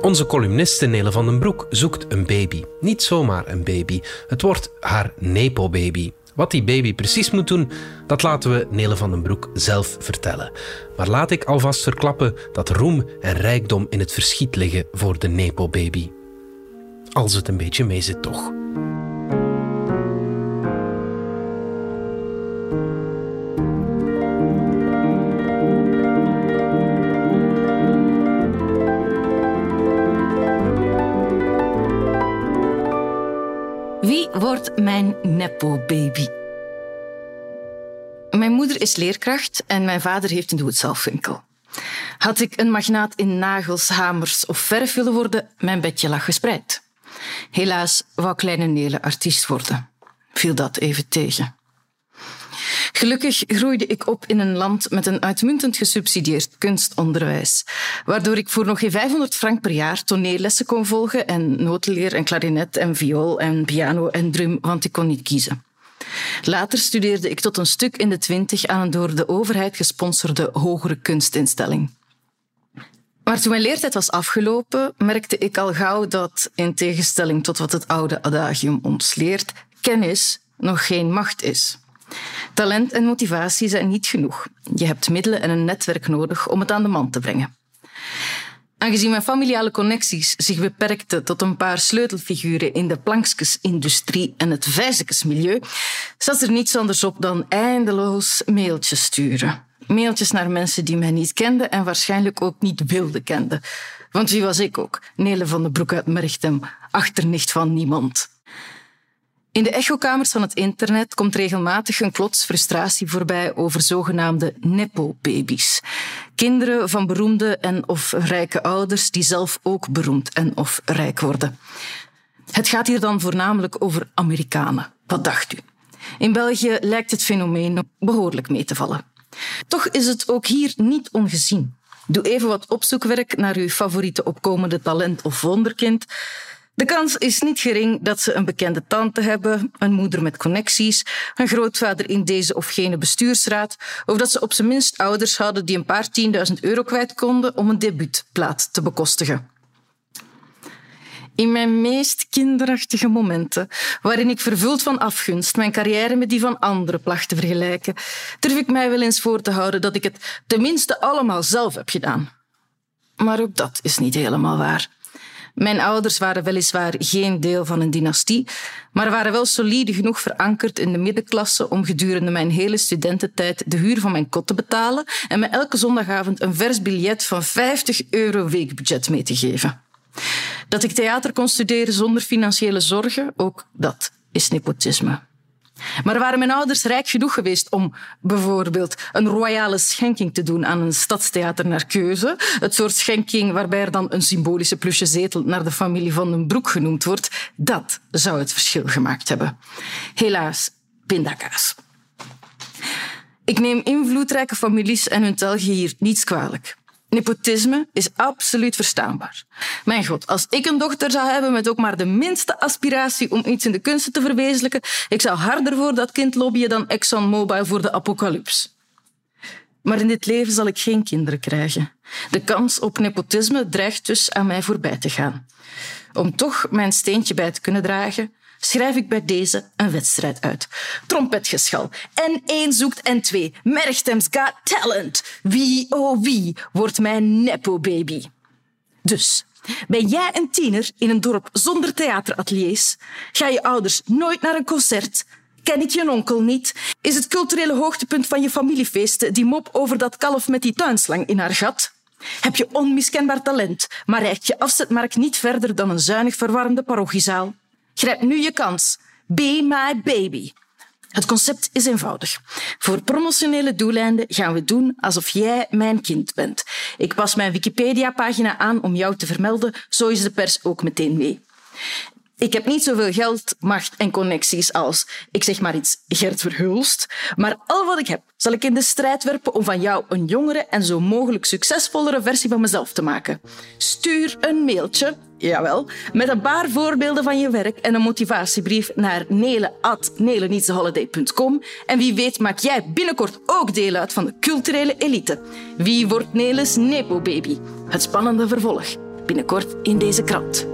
Onze columniste Nele van den Broek zoekt een baby. Niet zomaar een baby. Het wordt haar Nepo-baby. Wat die baby precies moet doen, dat laten we Nele van den Broek zelf vertellen. Maar laat ik alvast verklappen dat roem en rijkdom in het verschiet liggen voor de Nepo-baby. Als het een beetje mee zit, toch. Wordt mijn nepo-baby? Mijn moeder is leerkracht en mijn vader heeft een doe-het-zelfwinkel. Had ik een magnaat in nagels, hamers of verf willen worden, mijn bedje lag gespreid. Helaas wou kleine Nele artiest worden. Viel dat even tegen. Gelukkig groeide ik op in een land met een uitmuntend gesubsidieerd kunstonderwijs, waardoor ik voor nog geen 500 frank per jaar toneellessen kon volgen en notenleer en klarinet en viool en piano en drum, want ik kon niet kiezen. Later studeerde ik tot een stuk in de twintig aan een door de overheid gesponsorde hogere kunstinstelling. Maar toen mijn leertijd was afgelopen, merkte ik al gauw dat, in tegenstelling tot wat het oude adagium ons leert, kennis nog geen macht is. Talent en motivatie zijn niet genoeg. Je hebt middelen en een netwerk nodig om het aan de man te brengen. Aangezien mijn familiale connecties zich beperkten tot een paar sleutelfiguren in de plankskesindustrie en het vijzekesmilieu, zat er niets anders op dan eindeloos mailtjes sturen. Mailtjes naar mensen die mij niet kenden en waarschijnlijk ook niet wilden kenden. Want wie was ik ook? Nele van de Broek uit Merchtem, achternicht van niemand. In de echokamers van het internet komt regelmatig een klots frustratie voorbij over zogenaamde nepo-baby's. Kinderen van beroemde en of rijke ouders die zelf ook beroemd en of rijk worden. Het gaat hier dan voornamelijk over Amerikanen. Wat dacht u? In België lijkt het fenomeen behoorlijk mee te vallen. Toch is het ook hier niet ongezien. Doe even wat opzoekwerk naar uw favoriete opkomende talent of wonderkind. De kans is niet gering dat ze een bekende tante hebben, een moeder met connecties, een grootvader in deze of gene bestuursraad, of dat ze op zijn minst ouders hadden die een paar tienduizend euro kwijt konden om een debuutplaat te bekostigen. In mijn meest kinderachtige momenten, waarin ik vervuld van afgunst mijn carrière met die van anderen placht te vergelijken, durf ik mij wel eens voor te houden dat ik het tenminste allemaal zelf heb gedaan. Maar ook dat is niet helemaal waar. Mijn ouders waren weliswaar geen deel van een dynastie, maar waren wel solide genoeg verankerd in de middenklasse om gedurende mijn hele studententijd de huur van mijn kot te betalen en me elke zondagavond een vers biljet van 50 euro weekbudget mee te geven. Dat ik theater kon studeren zonder financiële zorgen, ook dat is nepotisme. Maar waren mijn ouders rijk genoeg geweest om bijvoorbeeld een royale schenking te doen aan een stadstheater naar keuze? Het soort schenking waarbij er dan een symbolische plusje zetel naar de familie van den Broek genoemd wordt. Dat zou het verschil gemaakt hebben. Helaas, pindakaas. Ik neem invloedrijke families en hun telgen hier niets kwalijk. Nepotisme is absoluut verstaanbaar. Mijn god, als ik een dochter zou hebben met ook maar de minste aspiratie om iets in de kunsten te verwezenlijken, ik zou harder voor dat kind lobbyen dan ExxonMobil voor de apocalyps. Maar in dit leven zal ik geen kinderen krijgen. De kans op nepotisme dreigt dus aan mij voorbij te gaan. Om toch mijn steentje bij te kunnen dragen, schrijf ik bij deze een wedstrijd uit. Trompetgeschal. En één zoekt en twee. Merchtem's Got Talent. Wie, oh wie, wordt mijn nepo-baby? Dus, ben jij een tiener in een dorp zonder theaterateliers? Ga je ouders nooit naar een concert? Ken ik je onkel niet? Is het culturele hoogtepunt van je familiefeesten die mop over dat kalf met die tuinslang in haar gat? Heb je onmiskenbaar talent, maar reikt je afzetmarkt niet verder dan een zuinig verwarmde parochiezaal? Grijp nu je kans. Be my baby. Het concept is eenvoudig. Voor promotionele doeleinden gaan we doen alsof jij mijn kind bent. Ik pas mijn Wikipedia-pagina aan om jou te vermelden, zo is de pers ook meteen mee. Ik heb niet zoveel geld, macht en connecties als, ik zeg maar iets, Gert Verhulst. Maar al wat ik heb, zal ik in de strijd werpen om van jou een jongere en zo mogelijk succesvollere versie van mezelf te maken. Stuur een mailtje, jawel, met een paar voorbeelden van je werk en een motivatiebrief naar nele.nelenietseholiday.com. En wie weet maak jij binnenkort ook deel uit van de culturele elite. Wie wordt Neles Nepo Baby? Het spannende vervolg binnenkort in deze krant.